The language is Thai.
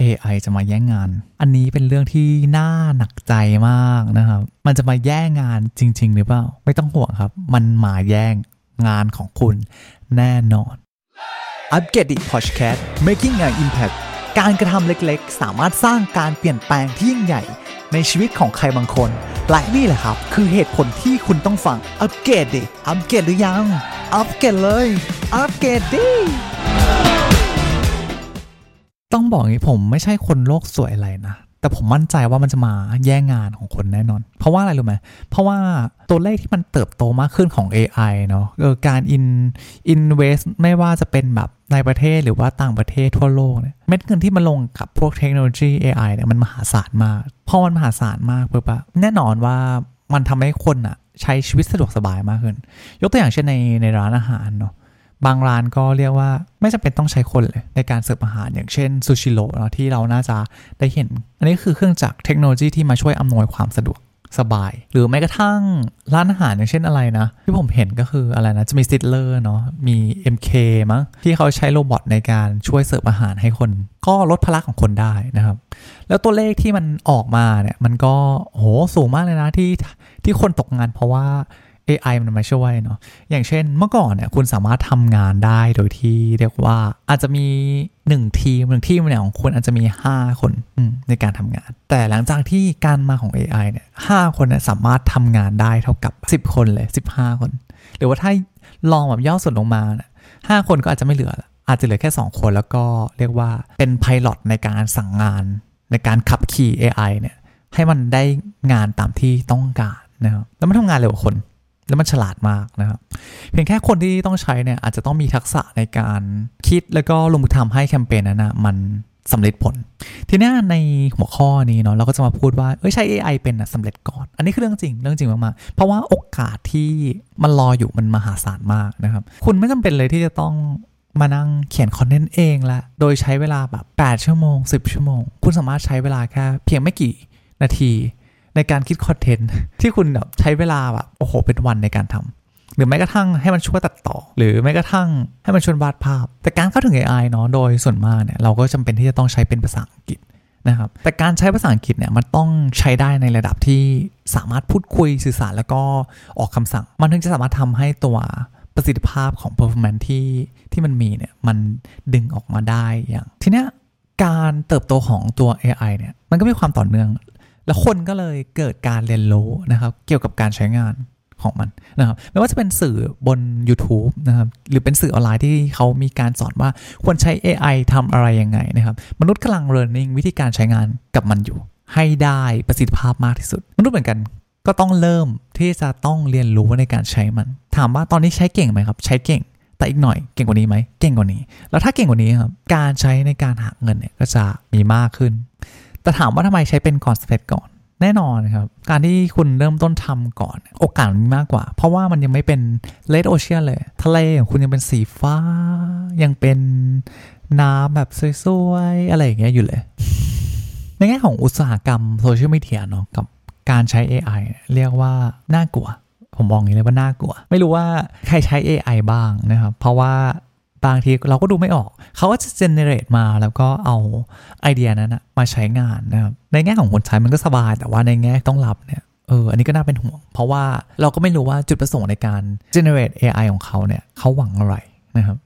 AI จะมาแย่งงาน อันนี้เป็นเรื่องที่น่าหนักใจมากนะครับ มันจะมาแย่งงานจริง ๆ หรือเปล่า ไม่ต้องห่วงครับ มันมาแย่งงานของคุณแน่นอนอัปเกรดดิพอชแคส making an impact การกระทำเล็กๆ สามารถสร้างการเปลี่ยนแปลงที่ยิ่งใหญ่ ในชีวิตของใครบางคน และนี่แหละครับ คือเหตุผลที่คุณต้องฟังอัปเกรดดิอัปเกรดหรือยัง อัปเกรดเลย อัปเกรดดิ ต้องบอกงี้ผมไม่ใช่คนโลกสวยอะไรนะ แต่ผมมั่นใจว่ามันจะมาแย่งงานของคนแน่นอน เพราะว่าอะไรรู้ไหมเพราะว่าตัวเลขที่มันเติบโตมากขึ้นของ AI เนาะการ in invest ไม่ว่าจะเป็นแบบในประเทศหรือว่าต่างประเทศทั่วโลกเนี่ยเม็ดเงินที่มาลงกับพวกเทคโนโลยี AI เนี่ยมันมหาศาลมากพอมันมหาศาลมากปุ๊บอะแน่นอนว่ามันทำให้คนอะใช้ชีวิตสะดวกสบายมากขึ้น ยกตัวอย่างเช่นในในร้านอาหารเนาะ บางร้านก็เรียกว่าไม่จำเป็นต้องใช้คนเลยในการเสิร์ฟอาหาร อย่างเช่นซูชิโร่เนาะที่เราน่าจะได้เห็น อันนี้คือเครื่องจักรเทคโนโลยีที่มาช่วยอำนวยความสะดวกสบาย หรือแม้กระทั่งร้านอาหารอย่างเช่นอะไรนะ ที่ผมเห็นก็คืออะไรนะ จะมี Sizzler เนาะมี MK มั้งที่เขาใช้ robot ในการช่วยเสิร์ฟอาหารให้คน ก็ลดภาระของคนได้นะครับ แล้วตัวเลขที่มันออกมาเนี่ย มันก็โหสูงมากเลยนะที่ที่คนตกงานเพราะว่า AI มันมาช่วยเนาะอย่างเช่นเมื่อก่อนเนี่ยคุณสามารถทำงานได้โดยที่เรียกว่าอาจจะมี1ทีมหนึ่งทีมเนี่ยของคุณอาจจะมี 5 คนในการทำงาน แต่หลังจากที่การมาของ AI เนี่ยห้าคนเนี่ยสามารถทำงานได้เท่ากับ 10 คนเลย 15 คน หรือว่าถ้าลองแบบย่อส่วนลงมาเนี่ยห้าคนก็อาจจะไม่เหลือ อาจจะเหลือแค่ 2 คนแล้วก็เรียกว่าเป็นไพลอตในการสั่งงาน ในการขับขี่ AI เนี่ยให้มันได้งานตามที่ต้องการนะครับแล้วมันทำงานเร็วกว่าคน แล้วมันฉลาดมากนะครับ เพียงแค่คนที่ต้องใช้เนี่ยอาจจะต้องมีทักษะในการคิดแล้วก็ลงมือทำให้แคมเปญนั้นนะมันสำเร็จผล ทีนี้ในหัวข้อนี้เนาะเราก็จะมาพูดว่าเอ้ยใช้ AI เป็นนะสำเร็จก่อน อันนี้คือเรื่องจริงเรื่องจริงมากๆเพราะว่าโอกาสที่มันรออยู่มันมหาศาลมากนะครับ คุณไม่จำเป็นเลยที่จะต้องมานั่งเขียนคอนเทนต์เองละโดยใช้เวลาแบบ 8 ชั่วโมง 10 ชั่วโมง คุณสามารถใช้เวลาแค่เพียงไม่กี่นาที ในการคิดคอนเทนต์ที่คุณแบบใช้เวลาแบบโอ้โห เป็นวันในการทำหรือแม้กระทั่งให้มันช่วยตัดต่อ หรือแม้กระทั่งให้มันช่วยวาดภาพ แต่การเข้าถึง AI เนาะโดยส่วนมากเนี่ยเราก็จำเป็นที่จะต้องใช้เป็นภาษาอังกฤษนะครับแต่การใช้ภาษาอังกฤษเนี่ยมันต้องใช้ได้ในระดับที่สามารถพูดคุยสื่อสารแล้วก็ออกคำสั่ง มันถึงจะสามารถทำให้ตัวประสิทธิภาพของ performance ที่ที่มันมีเนี่ยมันดึงออกมาได้อย่างทีเนี้ยการเติบโตของตัว AI เนี่ยมันก็มีความต่อเนื่อง แล้วคนก็เลยเกิดการเรียนรู้นะครับ เกี่ยวกับการใช้งานของมันนะครับไม่ว่าจะเป็นสื่อบน YouTube นะครับหรือเป็นสื่อออนไลน์ที่เขามีการสอนว่าควรใช้ AI ทำอะไรยังไงนะครับ มนุษย์กำลังเรียนรู้วิธีการใช้งานกับมันอยู่ ให้ได้ประสิทธิภาพมากที่สุด มนุษย์เหมือนกันก็ต้องเริ่มที่จะต้องเรียนรู้ในการใช้มัน ถามว่าตอนนี้ใช้เก่งไหมครับ ใช้เก่ง แต่อีกหน่อยเก่งกว่านี้ไหมเก่งกว่านี้ แล้วถ้าเก่งกว่านี้ครับการใช้ในการหาเงินเนี่ยก็จะมีมากขึ้น แต่ถามว่าทำไมใช้เป็นก่อนสเปซก่อน แน่นอนครับ การที่คุณเริ่มต้นทำก่อน โอกาสมีมากกว่า เพราะว่ามันยังไม่เป็นเลดโอเชียนเลย ทะเลของคุณยังเป็นสีฟ้า ยังเป็นน้ำแบบสวยๆ อะไรอย่างเงี้ยอยู่เลย ในแง่ของอุตสาหกรรมโซเชียลมีเดียเนาะกับการใช้ AI เรียกว่าน่ากลัว ผมมองอย่างนี้เลยว่าน่ากลัว ไม่รู้ว่าใครใช้ AI บ้างนะครับ เพราะว่า บางทีเราก็ดูไม่ออก เขาก็จะเจเนเรตมาแล้วก็เอาไอเดียนั้นนะมาใช้งานนะครับ ในแง่ของคนใช้มันก็สบาย แต่ว่าในแง่ต้องรับเนี่ยเออ อันนี้ก็น่าเป็นห่วง เพราะว่าเราก็ไม่รู้ว่าจุดประสงค์ในการ generate AI ของเขาเนี่ยเขาหวังอะไรนะครับ